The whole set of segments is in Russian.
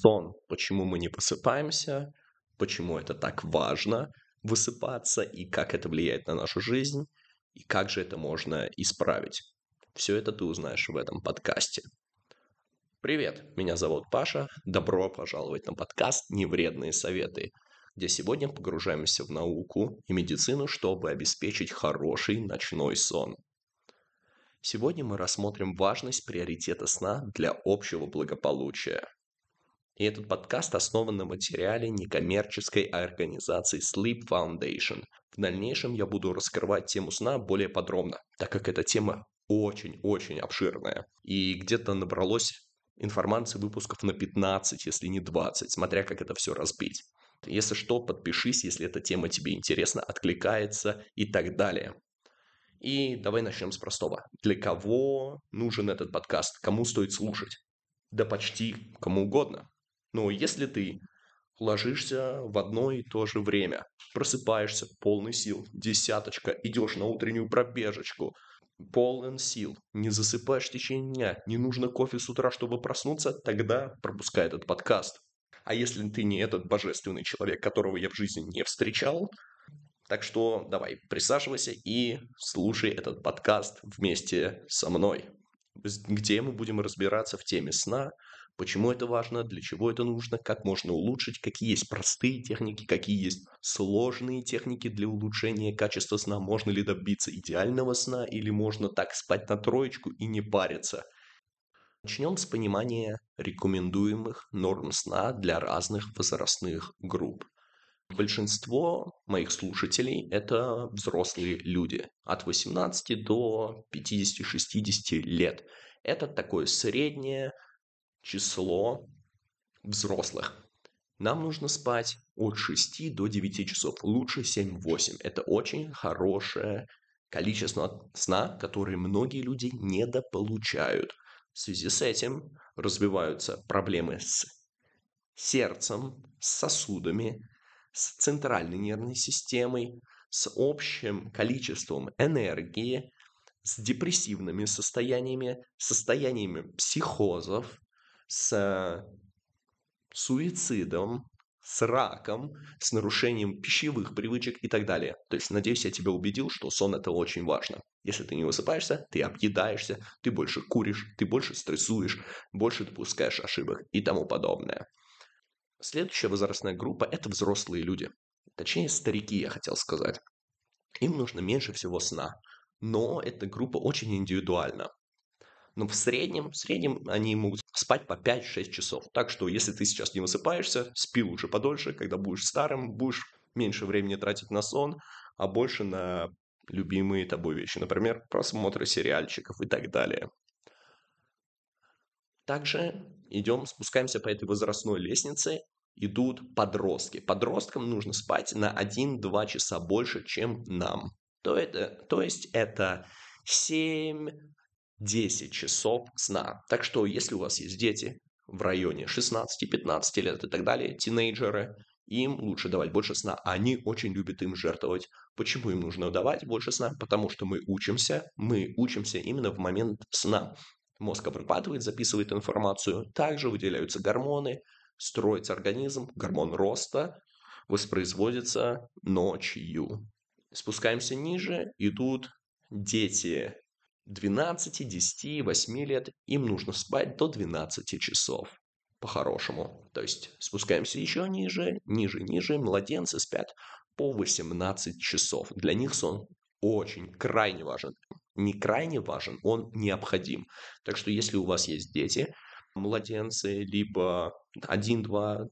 сон, почему мы не высыпаемся, почему это так важно высыпаться и как это влияет на нашу жизнь и как же это можно исправить. Все это ты узнаешь в этом подкасте. Привет, меня зовут Паша. Добро пожаловать на подкаст «Невредные советы», где сегодня погружаемся в науку и медицину, чтобы обеспечить хороший ночной сон. Сегодня мы рассмотрим важность приоритета сна для общего благополучия. И этот подкаст основан на материале некоммерческой организации Sleep Foundation. В дальнейшем я буду раскрывать тему сна более подробно, так как эта тема очень-очень обширная. И где-то набралось информации выпусков на 15, если не 20, смотря как это все разбить. Если что, подпишись, если эта тема тебе интересна, откликается и так далее. И давай начнем с простого. Для кого нужен этот подкаст? Кому стоит слушать? Да почти кому угодно. Но если ты ложишься в одно и то же время, просыпаешься полный сил, десяточка, идешь на утреннюю пробежечку, полон сил, не засыпаешь в течение дня, не нужно кофе с утра, чтобы проснуться, тогда пропускай этот подкаст. А если ты не этот божественный человек, которого я в жизни не встречал, так что давай, присаживайся и слушай этот подкаст вместе со мной, где мы будем разбираться в теме сна, почему это важно, для чего это нужно, как можно улучшить, какие есть простые техники, какие есть сложные техники для улучшения качества сна, можно ли добиться идеального сна или можно так спать на троечку и не париться. Начнем с понимания рекомендуемых норм сна для разных возрастных групп. Большинство моих слушателей – это взрослые люди от 18 до 50-60 лет. Это такое среднее число взрослых. Нам нужно спать от 6 до 9 часов, лучше 7-8. Это очень хорошее количество сна, которое многие люди недополучают. В связи с этим развиваются проблемы с сердцем, с сосудами, с центральной нервной системой, с общим количеством энергии, с депрессивными состояниями, состояниями психозов, с суицидом, с раком, с нарушением пищевых привычек и так далее. То есть, надеюсь, я тебя убедил, что сон это очень важно. Если ты не высыпаешься, ты объедаешься, ты больше куришь, ты больше стрессуешь, больше допускаешь ошибок и тому подобное. Следующая возрастная группа – это взрослые люди. Точнее, старики, я хотел сказать. Им нужно меньше всего сна. Но эта группа очень индивидуальна. Но в среднем, в среднем они могут спать по 5-6 часов. Так что, если ты сейчас не высыпаешься, спи лучше подольше. Когда будешь старым, будешь меньше времени тратить на сон, а больше на любимые тобой вещи. Например, просмотры сериальчиков и так далее. Также идем, спускаемся по этой возрастной лестнице, идут подростки. Подросткам нужно спать на 1-2 часа больше, чем нам. То, это, то есть это 7-10 часов сна. Так что, если у вас есть дети в районе 16-15 лет и так далее, тинейджеры, им лучше давать больше сна. Они очень любят им жертвовать. Почему им нужно давать больше сна? Потому что мы учимся, мы учимся именно в момент сна. Мозг обрабатывает, записывает информацию. Также выделяются гормоны, строится организм, гормон роста воспроизводится ночью. Спускаемся ниже, идут дети 12, 10, 8 лет. Им нужно спать до 12 часов по-хорошему. То есть спускаемся еще ниже, ниже, ниже. Младенцы спят по 18 часов. Для них сон очень крайне важен не крайне важен, он необходим. Так что если у вас есть дети, младенцы, либо 1, 2,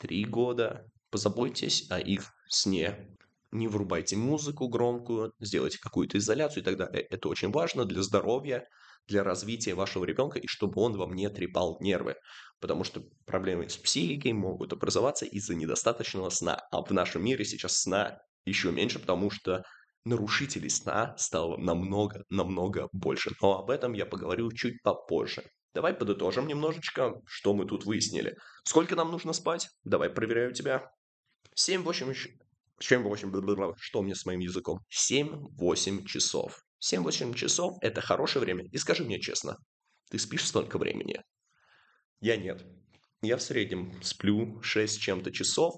3 года, позаботьтесь о их сне. Не врубайте музыку громкую, сделайте какую-то изоляцию и так далее. Это очень важно для здоровья, для развития вашего ребенка и чтобы он вам не трепал нервы. Потому что проблемы с психикой могут образоваться из-за недостаточного сна. А в нашем мире сейчас сна еще меньше, потому что нарушителей сна стало намного-намного больше. Но об этом я поговорю чуть попозже. Давай подытожим немножечко, что мы тут выяснили. Сколько нам нужно спать? Давай проверяю тебя. 7-8... 7-8... Что мне с моим языком? 7-8 часов. 7-8 часов – это хорошее время. И скажи мне честно, ты спишь столько времени? Я нет. Я в среднем сплю 6 с чем-то часов,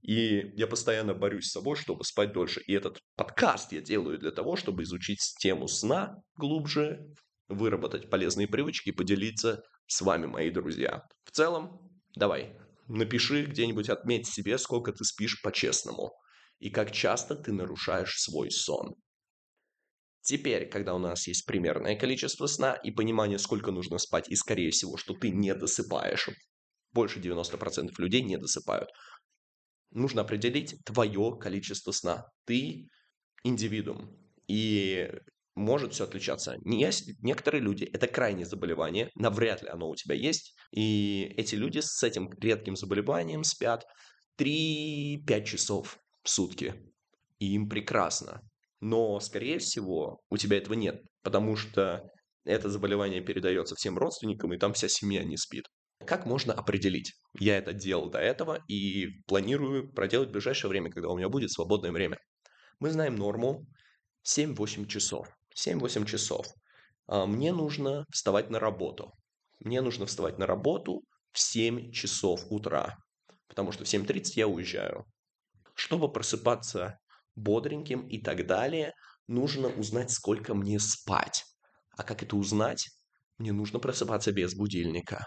и я постоянно борюсь с собой, чтобы спать дольше. И этот подкаст я делаю для того, чтобы изучить тему сна глубже, выработать полезные привычки и поделиться с вами, мои друзья. В целом, давай, напиши где-нибудь, отметь себе, сколько ты спишь по-честному и как часто ты нарушаешь свой сон. Теперь, когда у нас есть примерное количество сна и понимание, сколько нужно спать, и скорее всего, что ты не досыпаешь, больше 90% людей не досыпают, нужно определить твое количество сна. Ты индивидуум. И может все отличаться. Некоторые люди, это крайнее заболевание, навряд ли оно у тебя есть, и эти люди с этим редким заболеванием спят 3-5 часов в сутки, и им прекрасно. Но, скорее всего, у тебя этого нет, потому что это заболевание передается всем родственникам, и там вся семья не спит. Как можно определить? Я это делал до этого и планирую проделать в ближайшее время, когда у меня будет свободное время. Мы знаем норму 7-8 часов. 7-8 часов. А, мне нужно вставать на работу. Мне нужно вставать на работу в 7 часов утра, потому что в 7.30 я уезжаю. Чтобы просыпаться бодреньким и так далее, нужно узнать, сколько мне спать. А как это узнать? Мне нужно просыпаться без будильника.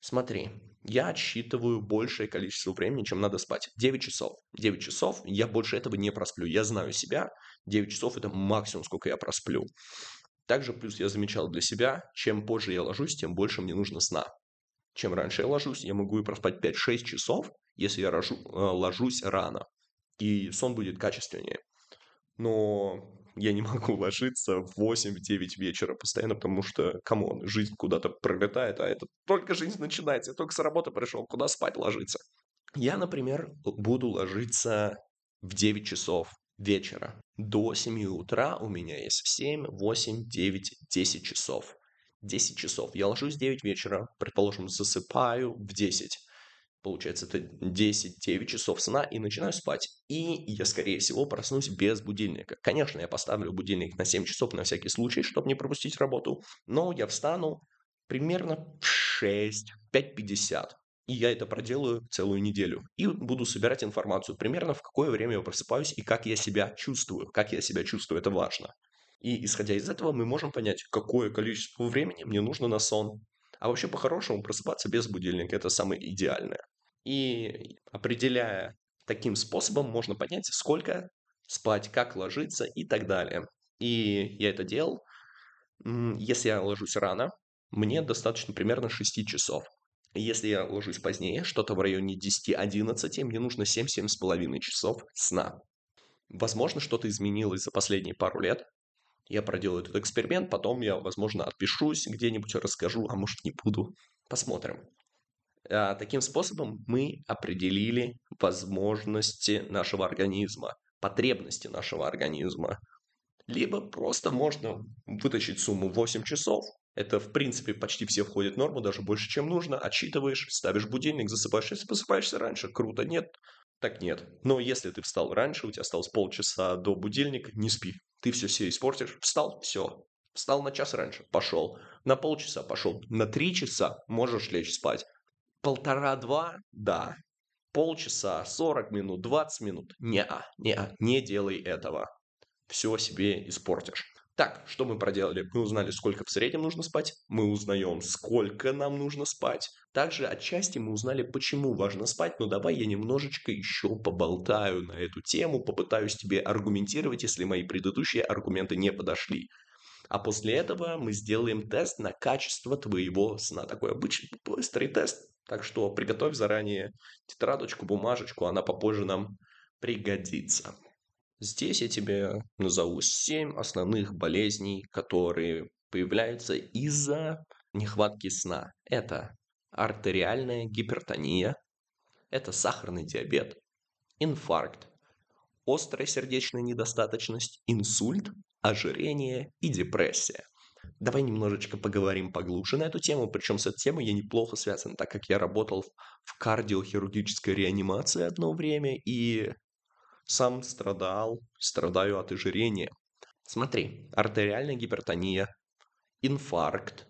Смотри, я отсчитываю большее количество времени, чем надо спать. 9 часов. 9 часов, я больше этого не просплю. Я знаю себя, 9 часов это максимум, сколько я просплю. Также плюс я замечал для себя, чем позже я ложусь, тем больше мне нужно сна. Чем раньше я ложусь, я могу и проспать 5-6 часов, если я ложу, э, ложусь рано. И сон будет качественнее. Но я не могу ложиться в 8-9 вечера постоянно, потому что, come on, жизнь куда-то пролетает, а это только жизнь начинается, я только с работы пришел, куда спать ложиться? Я, например, буду ложиться в 9 часов вечера. До 7 утра у меня есть 7, 8, 9, 10 часов. 10 часов. Я ложусь в 9 вечера, предположим, засыпаю в 10 получается, это 10-9 часов сна и начинаю спать. И я, скорее всего, проснусь без будильника. Конечно, я поставлю будильник на 7 часов на всякий случай, чтобы не пропустить работу, но я встану примерно в 6, 5.50. И я это проделаю целую неделю. И буду собирать информацию примерно в какое время я просыпаюсь и как я себя чувствую. Как я себя чувствую, это важно. И исходя из этого мы можем понять, какое количество времени мне нужно на сон. А вообще по-хорошему просыпаться без будильника – это самое идеальное. И определяя таким способом, можно понять, сколько спать, как ложиться и так далее. И я это делал. Если я ложусь рано, мне достаточно примерно 6 часов. Если я ложусь позднее, что-то в районе 10-11, мне нужно 7-7,5 часов сна. Возможно, что-то изменилось за последние пару лет, я проделаю этот эксперимент, потом я, возможно, отпишусь где-нибудь, расскажу, а может не буду. Посмотрим. А, таким способом мы определили возможности нашего организма, потребности нашего организма. Либо просто можно вытащить сумму 8 часов. Это, в принципе, почти все входит в норму, даже больше, чем нужно. Отчитываешь, ставишь будильник, засыпаешь. Если посыпаешься раньше, круто. Нет, так нет. Но если ты встал раньше, у тебя осталось полчаса до будильника, не спи. Ты все себе испортишь. Встал, все. Встал на час раньше, пошел. На полчаса пошел. На три часа можешь лечь спать. Полтора-два, да. Полчаса, 40 минут, 20 минут. Не-а, не-а, не делай этого. Все себе испортишь. Так, что мы проделали? Мы узнали, сколько в среднем нужно спать. Мы узнаем, сколько нам нужно спать. Также отчасти мы узнали, почему важно спать. Но давай я немножечко еще поболтаю на эту тему, попытаюсь тебе аргументировать, если мои предыдущие аргументы не подошли. А после этого мы сделаем тест на качество твоего сна. Такой обычный быстрый тест. Так что приготовь заранее тетрадочку, бумажечку, она попозже нам пригодится. Здесь я тебе назову 7 основных болезней, которые появляются из-за нехватки сна. Это артериальная гипертония, это сахарный диабет, инфаркт, острая сердечная недостаточность, инсульт, ожирение и депрессия. Давай немножечко поговорим поглубже на эту тему, причем с этой темой я неплохо связан, так как я работал в кардиохирургической реанимации одно время и сам страдал, страдаю от ожирения. Смотри, артериальная гипертония, инфаркт,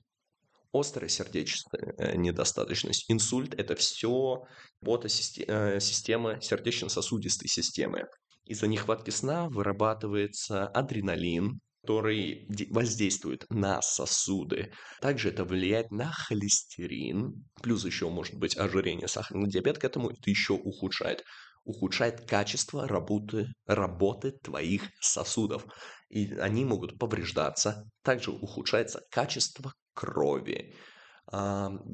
острая сердечная э, недостаточность. Инсульт – это все работа э, системы сердечно-сосудистой системы. Из-за нехватки сна вырабатывается адреналин, который воздействует на сосуды. Также это влияет на холестерин. Плюс еще может быть ожирение, сахарный диабет к этому это еще ухудшает. Ухудшает качество работы, работы твоих сосудов. И они могут повреждаться. Также ухудшается качество крови.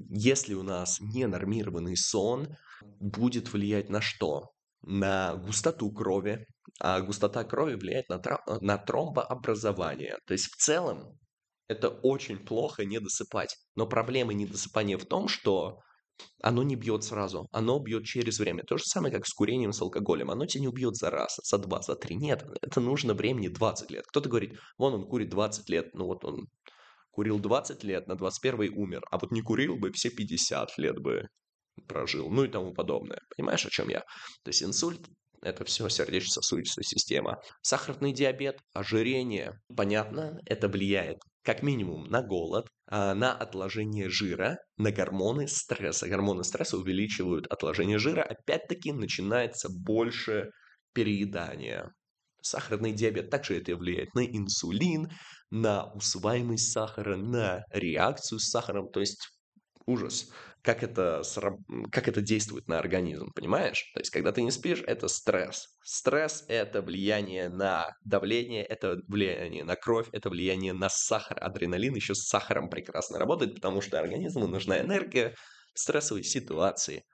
Если у нас ненормированный сон, будет влиять на что? На густоту крови, а густота крови влияет на, тра- на тромбообразование. То есть в целом это очень плохо не досыпать. Но проблема недосыпания в том, что оно не бьет сразу, оно бьет через время. То же самое, как с курением, с алкоголем. Оно тебя не убьет за раз, за два, за три. Нет, это нужно времени 20 лет. Кто-то говорит, вон он курит 20 лет, ну вот он курил 20 лет, на 21 умер, а вот не курил бы, все 50 лет бы прожил, ну и тому подобное. Понимаешь, о чем я? То есть инсульт это все сердечно-сосудистая система. Сахарный диабет, ожирение. Понятно, это влияет как минимум на голод, а, на отложение жира, на гормоны стресса. Гормоны стресса увеличивают отложение жира. Опять-таки начинается больше переедания. Сахарный диабет также это влияет на инсулин, на усваиваемость сахара, на реакцию с сахаром. То есть ужас как это, как это действует на организм, понимаешь? То есть, когда ты не спишь, это стресс. Стресс – это влияние на давление, это влияние на кровь, это влияние на сахар. Адреналин еще с сахаром прекрасно работает, потому что организму нужна энергия в стрессовой ситуации.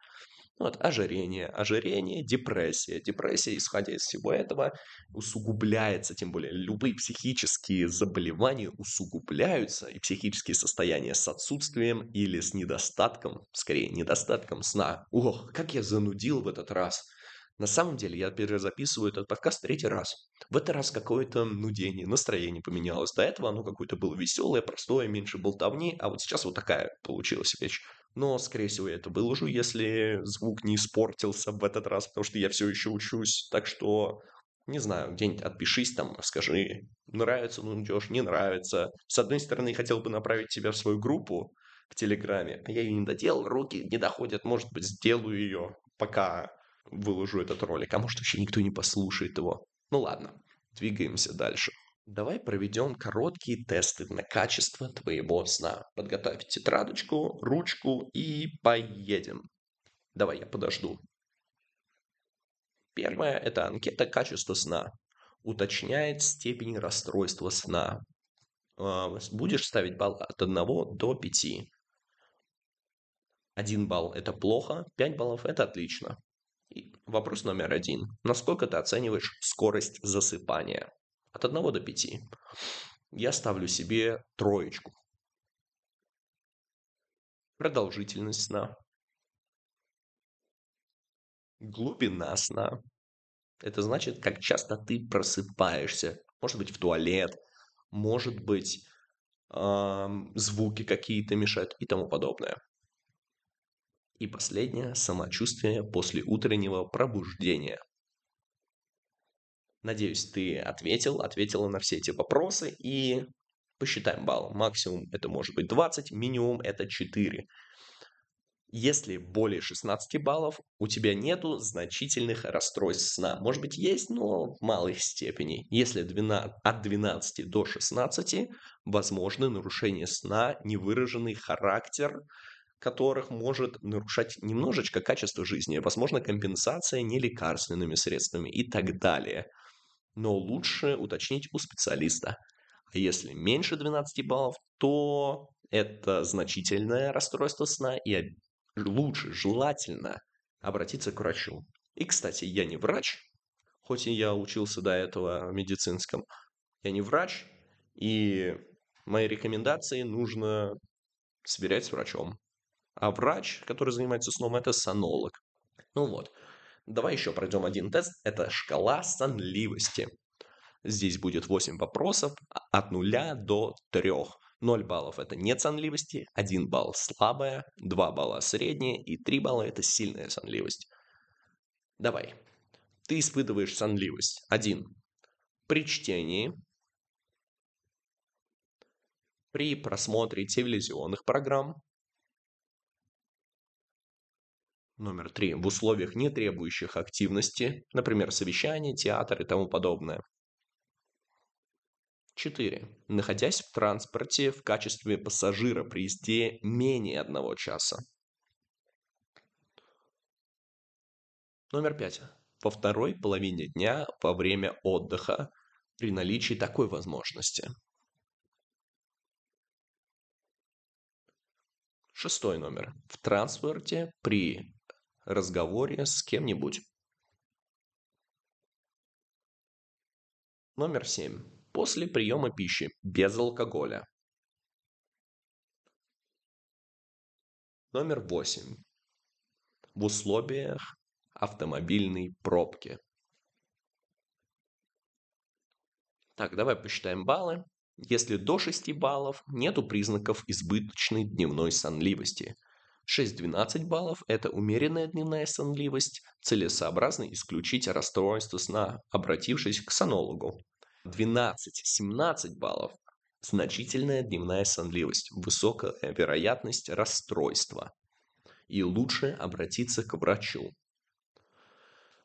Вот, ожирение, ожирение, депрессия. Депрессия, исходя из всего этого, усугубляется, тем более любые психические заболевания усугубляются, и психические состояния с отсутствием или с недостатком, скорее, недостатком сна. Ох, как я занудил в этот раз. На самом деле я перезаписываю этот подкаст третий раз. В этот раз какое-то нудение, настроение поменялось. До этого оно какое-то было веселое, простое, меньше болтовни, а вот сейчас вот такая получилась вещь. Но, скорее всего, я это выложу, если звук не испортился в этот раз, потому что я все еще учусь. Так что, не знаю, где-нибудь отпишись там, скажи, нравится, ну идешь, не нравится. С одной стороны, хотел бы направить тебя в свою группу в Телеграме, а я ее не доделал, руки не доходят, может быть, сделаю ее, пока выложу этот ролик, а может, вообще никто не послушает его. Ну ладно, двигаемся дальше. Давай проведем короткие тесты на качество твоего сна. Подготовь тетрадочку, ручку и поедем. Давай, я подожду. Первое – это анкета качества сна. Уточняет степень расстройства сна. А, будешь ставить балл от 1 до 5. 1 балл – это плохо, 5 баллов – это отлично. И вопрос номер один. Насколько ты оцениваешь скорость засыпания? От 1 до 5. Я ставлю себе троечку. Продолжительность сна. Глубина сна. Это значит, как часто ты просыпаешься. Может быть, в туалет, может быть, э, звуки какие-то мешают и тому подобное. И последнее – самочувствие после утреннего пробуждения. Надеюсь, ты ответил, ответила на все эти вопросы и посчитаем балл. Максимум это может быть 20, минимум это 4. Если более 16 баллов, у тебя нету значительных расстройств сна. Может быть, есть, но в малой степени. Если 12, от 12 до 16, возможно нарушение сна, невыраженный характер, которых может нарушать немножечко качество жизни, возможно, компенсация нелекарственными средствами и так далее но лучше уточнить у специалиста. А если меньше 12 баллов, то это значительное расстройство сна, и лучше, желательно обратиться к врачу. И, кстати, я не врач, хоть и я учился до этого в медицинском, я не врач, и мои рекомендации нужно сверять с врачом. А врач, который занимается сном, это сонолог. Ну вот. Давай еще пройдем один тест. Это шкала сонливости. Здесь будет 8 вопросов от 0 до 3. 0 баллов – это нет сонливости, 1 балл – слабая, 2 балла – средняя и 3 балла – это сильная сонливость. Давай. Ты испытываешь сонливость. 1. При чтении. при просмотре телевизионных программ. Номер три. В условиях, не требующих активности, например, совещания, театр и тому подобное. 4. Находясь в транспорте в качестве пассажира при езде менее одного часа. Номер 5. Во второй половине дня во время отдыха при наличии такой возможности. Шестой номер. В транспорте при разговоре с кем-нибудь. Номер семь. После приема пищи без алкоголя. Номер восемь. В условиях автомобильной пробки. Так, давай посчитаем баллы. Если до 6 баллов, нету признаков избыточной дневной сонливости. 6-12 баллов – это умеренная дневная сонливость, целесообразно исключить расстройство сна, обратившись к сонологу. 12-17 баллов – значительная дневная сонливость, высокая вероятность расстройства. И лучше обратиться к врачу.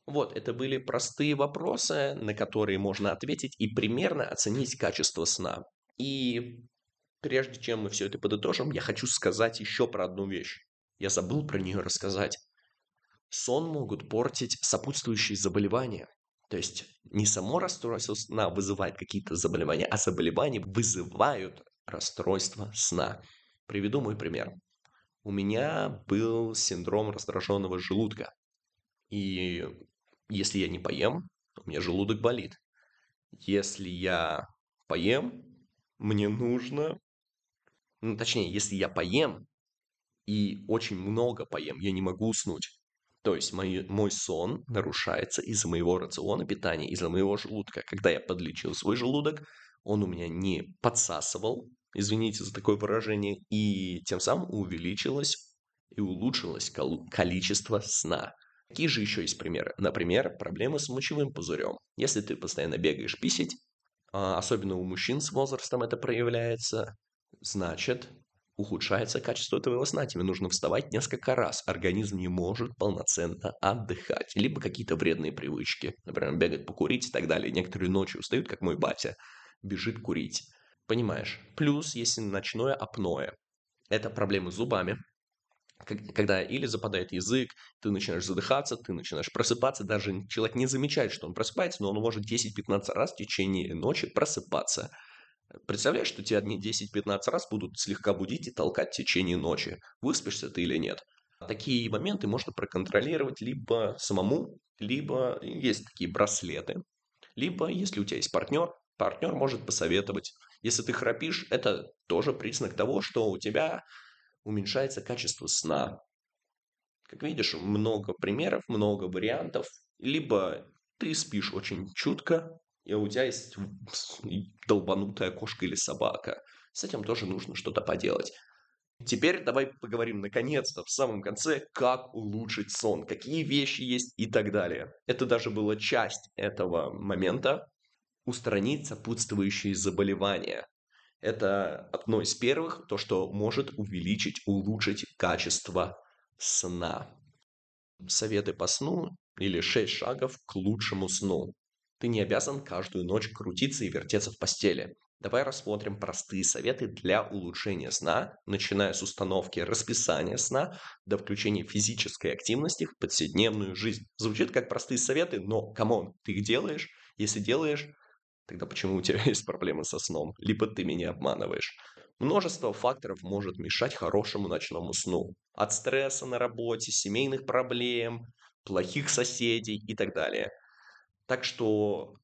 Вот, это были простые вопросы, на которые можно ответить и примерно оценить качество сна. И прежде чем мы все это подытожим, я хочу сказать еще про одну вещь. Я забыл про нее рассказать. Сон могут портить сопутствующие заболевания. То есть не само расстройство сна вызывает какие-то заболевания, а заболевания вызывают расстройство сна. Приведу мой пример. У меня был синдром раздраженного желудка. И если я не поем, у меня желудок болит. Если я поем, мне нужно... Ну, точнее, если я поем и очень много поем, я не могу уснуть. То есть мой, мой сон нарушается из-за моего рациона питания, из-за моего желудка. Когда я подлечил свой желудок, он у меня не подсасывал, извините за такое выражение, и тем самым увеличилось и улучшилось количество сна. Какие же еще есть примеры? Например, проблемы с мочевым пузырем. Если ты постоянно бегаешь писить, а, особенно у мужчин с возрастом это проявляется, значит, ухудшается качество твоего сна. Тебе нужно вставать несколько раз. Организм не может полноценно отдыхать. Либо какие-то вредные привычки. Например, бегать покурить и так далее. Некоторые ночью устают, как мой батя, бежит курить. Понимаешь? Плюс, если ночное апноэ. Это проблемы с зубами, когда или западает язык, ты начинаешь задыхаться, ты начинаешь просыпаться, даже человек не замечает, что он просыпается, но он может 10-15 раз в течение ночи просыпаться. Представляешь, что тебя одни 10-15 раз будут слегка будить и толкать в течение ночи. Выспишься ты или нет. Такие моменты можно проконтролировать либо самому, либо есть такие браслеты. Либо, если у тебя есть партнер, партнер может посоветовать. Если ты храпишь, это тоже признак того, что у тебя уменьшается качество сна. Как видишь, много примеров, много вариантов. Либо ты спишь очень чутко, и у тебя есть долбанутая кошка или собака. С этим тоже нужно что-то поделать. Теперь давай поговорим наконец-то в самом конце, как улучшить сон, какие вещи есть и так далее. Это даже была часть этого момента. Устранить сопутствующие заболевания. Это одно из первых, то, что может увеличить, улучшить качество сна. Советы по сну или 6 шагов к лучшему сну. Ты не обязан каждую ночь крутиться и вертеться в постели. Давай рассмотрим простые советы для улучшения сна, начиная с установки расписания сна до включения физической активности в повседневную жизнь. Звучит как простые советы, но, come on, ты их делаешь? Если делаешь, Тогда почему у тебя есть проблемы со сном? Либо ты меня обманываешь. Множество факторов может мешать хорошему ночному сну. От стресса на работе, семейных проблем, плохих соседей и так далее. Так что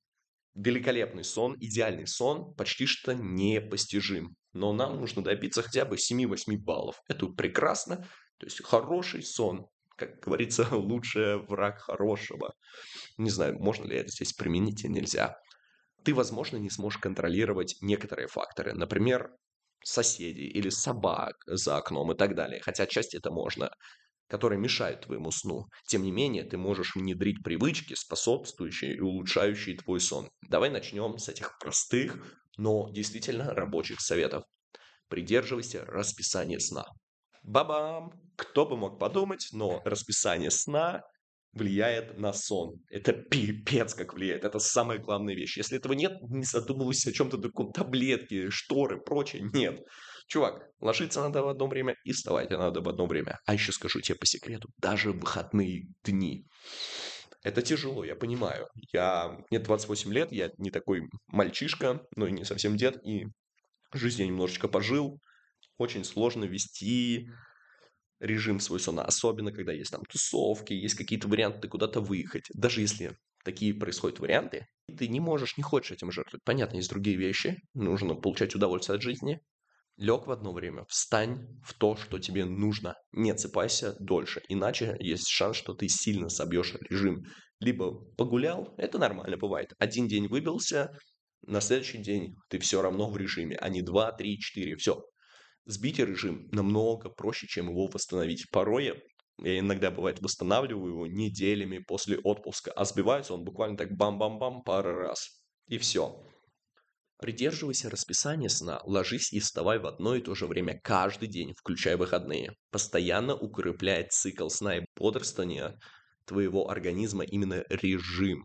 великолепный сон, идеальный сон почти что непостижим. Но нам нужно добиться хотя бы 7-8 баллов. Это прекрасно. То есть хороший сон. Как говорится, лучший враг хорошего. Не знаю, можно ли это здесь применить или нельзя ты, возможно, не сможешь контролировать некоторые факторы. Например, соседей или собак за окном и так далее. Хотя отчасти это можно которые мешают твоему сну. Тем не менее, ты можешь внедрить привычки, способствующие и улучшающие твой сон. Давай начнем с этих простых, но действительно рабочих советов. Придерживайся расписания сна. Бабам! Кто бы мог подумать, но расписание сна влияет на сон. Это пипец как влияет. Это самая главная вещь. Если этого нет, не задумывайся о чем-то таком. Таблетки, шторы, прочее. Нет. Чувак, ложиться надо в одно время и вставать надо в одно время. А еще скажу тебе по секрету, даже в выходные дни. Это тяжело, я понимаю. Я... Мне 28 лет, я не такой мальчишка, но и не совсем дед, и жизнь я немножечко пожил. Очень сложно вести режим свой сона, особенно когда есть там тусовки, есть какие-то варианты куда-то выехать. Даже если такие происходят варианты, ты не можешь, не хочешь этим жертвовать. Понятно, есть другие вещи, нужно получать удовольствие от жизни. Лег в одно время, встань в то, что тебе нужно. Не отсыпайся дольше, иначе есть шанс, что ты сильно собьешь режим. Либо погулял, это нормально бывает. Один день выбился, на следующий день ты все равно в режиме, а не 2, 3, 4, все. Сбить режим намного проще, чем его восстановить. Порой я иногда, бывает, восстанавливаю его неделями после отпуска, а сбивается он буквально так бам-бам-бам пару раз. И все. Придерживайся расписания сна, ложись и вставай в одно и то же время каждый день, включая выходные. Постоянно укрепляет цикл сна и бодрствования твоего организма именно режим.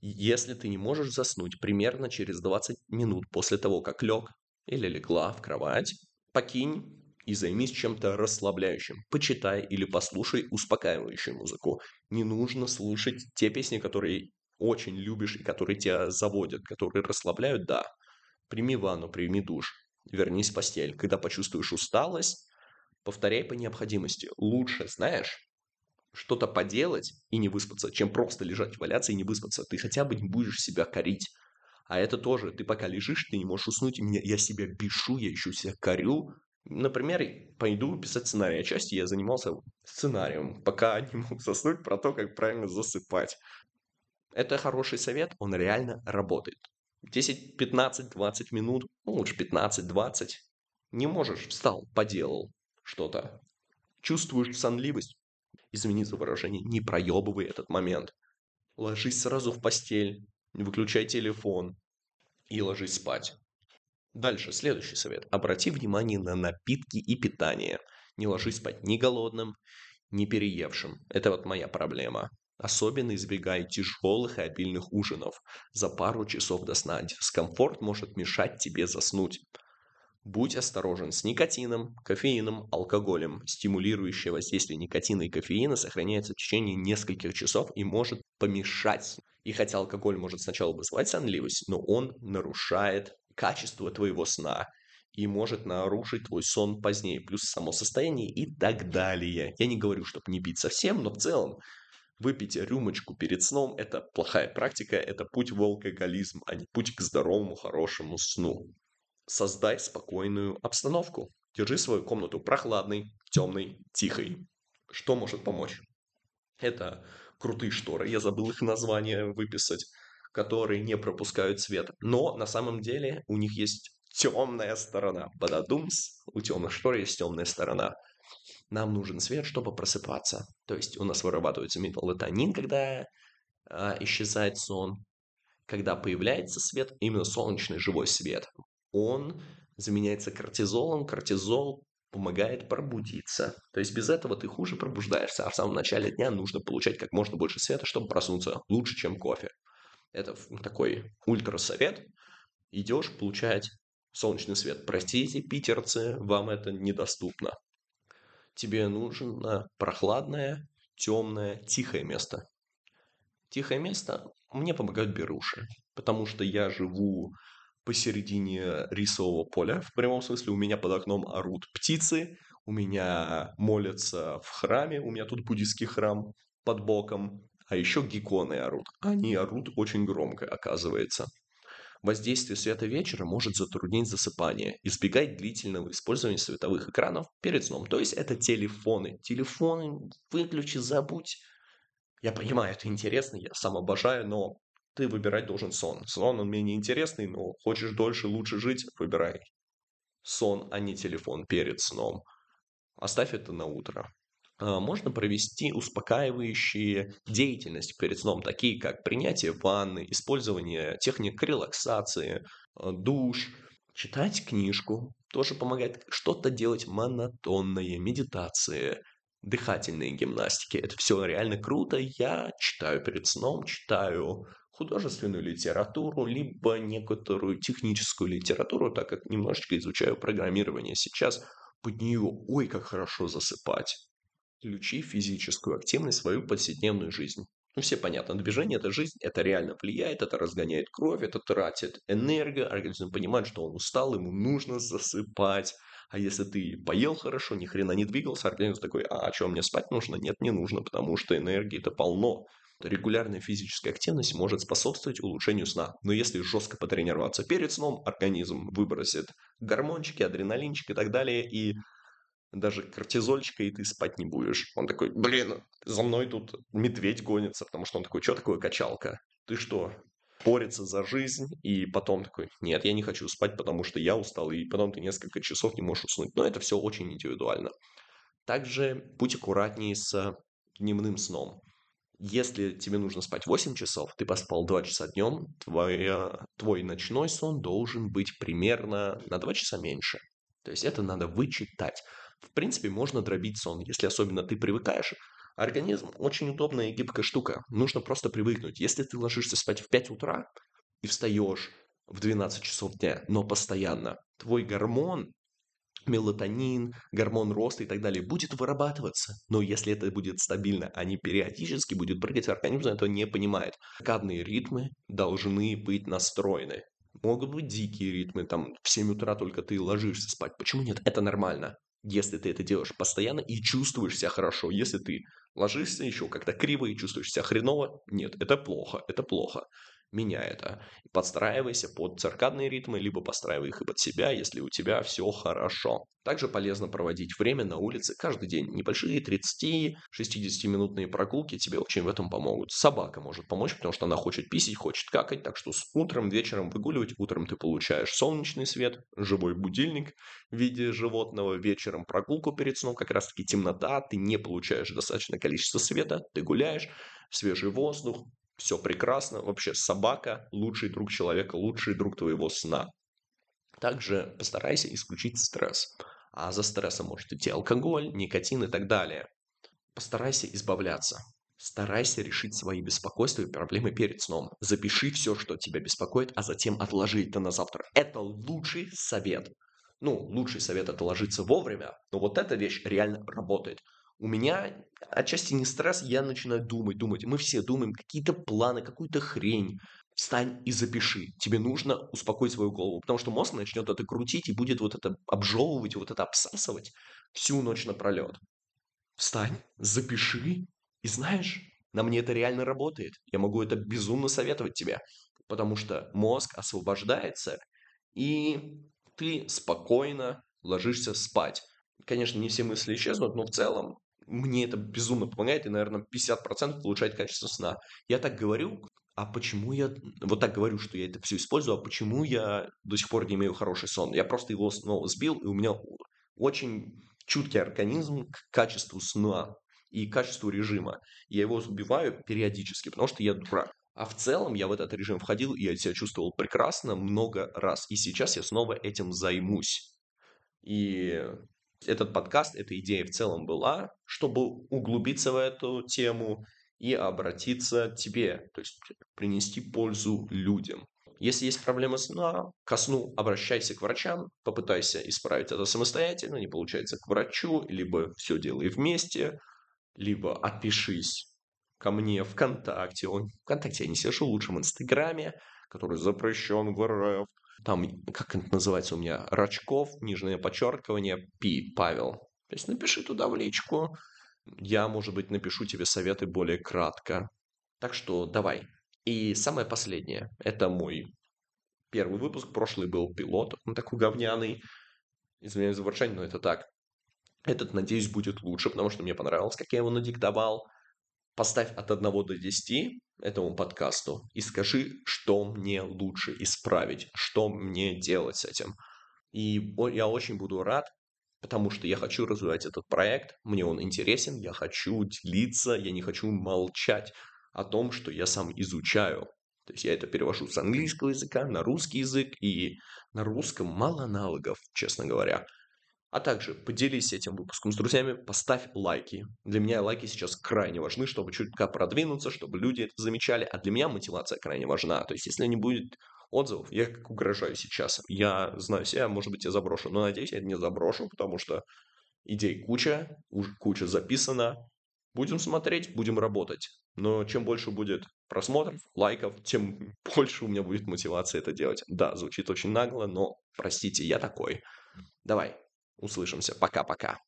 Если ты не можешь заснуть примерно через 20 минут после того, как лег или легла в кровать, покинь и займись чем-то расслабляющим. Почитай или послушай успокаивающую музыку. Не нужно слушать те песни, которые очень любишь и которые тебя заводят, которые расслабляют, да. Прими ванну, прими душ, вернись в постель. Когда почувствуешь усталость, повторяй по необходимости. Лучше, знаешь, что-то поделать и не выспаться, чем просто лежать, валяться и не выспаться. Ты хотя бы не будешь себя корить. А это тоже, ты пока лежишь, ты не можешь уснуть, меня, я себя бешу, я еще себя корю. Например, пойду писать сценарий. Отчасти я занимался сценарием, пока не мог заснуть про то, как правильно засыпать. Это хороший совет, он реально работает. 10, 15, 20 минут, ну лучше 15, 20. Не можешь, встал, поделал что-то. Чувствуешь сонливость? Извини за выражение, не проебывай этот момент. Ложись сразу в постель, выключай телефон и ложись спать. Дальше, следующий совет. Обрати внимание на напитки и питание. Не ложись спать ни голодным, ни переевшим. Это вот моя проблема. Особенно избегай тяжелых и обильных ужинов за пару часов до сна. Дискомфорт может мешать тебе заснуть. Будь осторожен с никотином, кофеином, алкоголем. Стимулирующее воздействие никотина и кофеина сохраняется в течение нескольких часов и может помешать. И хотя алкоголь может сначала вызывать сонливость, но он нарушает качество твоего сна и может нарушить твой сон позднее, плюс само состояние и так далее. Я не говорю, чтобы не пить совсем, но в целом Выпить рюмочку перед сном – это плохая практика, это путь в алкоголизм, а не путь к здоровому, хорошему сну. Создай спокойную обстановку. Держи свою комнату прохладной, темной, тихой. Что может помочь? Это крутые шторы, я забыл их название выписать, которые не пропускают свет. Но на самом деле у них есть темная сторона. Бададумс, у темных штор есть темная сторона нам нужен свет, чтобы просыпаться. То есть у нас вырабатывается мелатонин, когда э, исчезает сон. Когда появляется свет, именно солнечный живой свет, он заменяется кортизолом. Кортизол помогает пробудиться. То есть без этого ты хуже пробуждаешься, а в самом начале дня нужно получать как можно больше света, чтобы проснуться лучше, чем кофе. Это такой ультрасовет. Идешь получать солнечный свет. Простите, питерцы, вам это недоступно тебе нужно прохладное, темное, тихое место. Тихое место мне помогают беруши, потому что я живу посередине рисового поля. В прямом смысле у меня под окном орут птицы, у меня молятся в храме, у меня тут буддийский храм под боком, а еще гекконы орут. Они орут очень громко, оказывается. Воздействие света вечера может затруднить засыпание. Избегай длительного использования световых экранов перед сном. То есть это телефоны. Телефоны выключи, забудь. Я понимаю, это интересно, я сам обожаю, но ты выбирать должен сон. Сон, он менее интересный, но хочешь дольше, лучше жить, выбирай. Сон, а не телефон перед сном. Оставь это на утро. А, можно провести успокаивающие деятельности перед сном, такие как принятие ванны, использование техник релаксации, а, душ, читать книжку, тоже помогает что-то делать монотонное, медитации, дыхательные гимнастики. Это все реально круто. Я читаю перед сном, читаю художественную литературу, либо некоторую техническую литературу, так как немножечко изучаю программирование сейчас. Под нее, ой, как хорошо засыпать. Включи физическую активность в свою повседневную жизнь. Ну, все понятно, движение – это жизнь, это реально влияет, это разгоняет кровь, это тратит энергию, организм понимает, что он устал, ему нужно засыпать. А если ты поел хорошо, ни хрена не двигался, организм такой, а, а что, мне спать нужно? Нет, не нужно, потому что энергии-то полно. Регулярная физическая активность может способствовать улучшению сна. Но если жестко потренироваться перед сном, организм выбросит гормончики, адреналинчик и так далее, и даже кортизольчика, и ты спать не будешь. Он такой, блин, за мной тут медведь гонится, потому что он такой, что такое качалка? Ты что, борется за жизнь, и потом такой, нет, я не хочу спать, потому что я устал, и потом ты несколько часов не можешь уснуть. Но это все очень индивидуально. Также будь аккуратнее с дневным сном. Если тебе нужно спать 8 часов, ты поспал 2 часа днем, твоя, твой ночной сон должен быть примерно на 2 часа меньше. То есть это надо вычитать. В принципе, можно дробить сон, если особенно ты привыкаешь. Организм очень удобная и гибкая штука. Нужно просто привыкнуть. Если ты ложишься спать в 5 утра и встаешь в 12 часов дня, но постоянно, твой гормон, мелатонин, гормон роста и так далее будет вырабатываться. Но если это будет стабильно, а не периодически будет прыгать, организм этого не понимает. Циркадные ритмы должны быть настроены. Могут быть дикие ритмы, там в 7 утра только ты ложишься спать. Почему нет? Это нормально если ты это делаешь постоянно и чувствуешь себя хорошо. Если ты ложишься еще как-то криво и чувствуешь себя хреново, нет, это плохо, это плохо меняй это. Подстраивайся под циркадные ритмы, либо подстраивай их и под себя, если у тебя все хорошо. Также полезно проводить время на улице каждый день. Небольшие 30-60 минутные прогулки тебе очень в этом помогут. Собака может помочь, потому что она хочет писить, хочет какать, так что с утром, вечером выгуливать. Утром ты получаешь солнечный свет, живой будильник в виде животного, вечером прогулку перед сном, как раз таки темнота, ты не получаешь достаточное количество света, ты гуляешь, свежий воздух, все прекрасно. Вообще собака – лучший друг человека, лучший друг твоего сна. Также постарайся исключить стресс. А за стрессом может идти алкоголь, никотин и так далее. Постарайся избавляться. Старайся решить свои беспокойства и проблемы перед сном. Запиши все, что тебя беспокоит, а затем отложи это на завтра. Это лучший совет. Ну, лучший совет это ложиться вовремя, но вот эта вещь реально работает у меня отчасти не стресс, я начинаю думать, думать. Мы все думаем какие-то планы, какую-то хрень. Встань и запиши. Тебе нужно успокоить свою голову, потому что мозг начнет это крутить и будет вот это обжевывать, вот это обсасывать всю ночь напролет. Встань, запиши, и знаешь, на мне это реально работает. Я могу это безумно советовать тебе, потому что мозг освобождается, и ты спокойно ложишься спать. Конечно, не все мысли исчезнут, но в целом мне это безумно помогает, и, наверное, 50% улучшает качество сна. Я так говорю, а почему я вот так говорю, что я это все использую, а почему я до сих пор не имею хороший сон? Я просто его снова сбил, и у меня очень чуткий организм к качеству сна и качеству режима. Я его сбиваю периодически, потому что я дурак. А в целом я в этот режим входил, и я себя чувствовал прекрасно много раз. И сейчас я снова этим займусь. И этот подкаст, эта идея в целом была, чтобы углубиться в эту тему и обратиться к тебе, то есть принести пользу людям. Если есть проблема сна, ко сну обращайся к врачам, попытайся исправить это самостоятельно, не получается к врачу, либо все делай вместе, либо отпишись ко мне ВКонтакте. ВКонтакте я не сижу, лучше в Инстаграме, который запрещен в РФ там, как это называется у меня, Рачков, нижнее подчеркивание, Пи, Павел. То есть напиши туда в личку, я, может быть, напишу тебе советы более кратко. Так что давай. И самое последнее, это мой первый выпуск, прошлый был пилот, он такой говняный, извиняюсь за ворчание, но это так. Этот, надеюсь, будет лучше, потому что мне понравилось, как я его надиктовал. Поставь от 1 до 10 этому подкасту и скажи, что мне лучше исправить, что мне делать с этим. И я очень буду рад, потому что я хочу развивать этот проект, мне он интересен, я хочу делиться, я не хочу молчать о том, что я сам изучаю. То есть я это перевожу с английского языка на русский язык, и на русском мало аналогов, честно говоря. А также поделись этим выпуском с друзьями, поставь лайки. Для меня лайки сейчас крайне важны, чтобы чутка продвинуться, чтобы люди это замечали. А для меня мотивация крайне важна. То есть, если не будет отзывов, я как угрожаю сейчас. Я знаю себя, может быть, я заброшу. Но надеюсь, я не заброшу, потому что идей куча, куча записана. Будем смотреть, будем работать. Но чем больше будет просмотров, лайков, тем больше у меня будет мотивация это делать. Да, звучит очень нагло, но простите, я такой. Давай, услышимся. Пока-пока.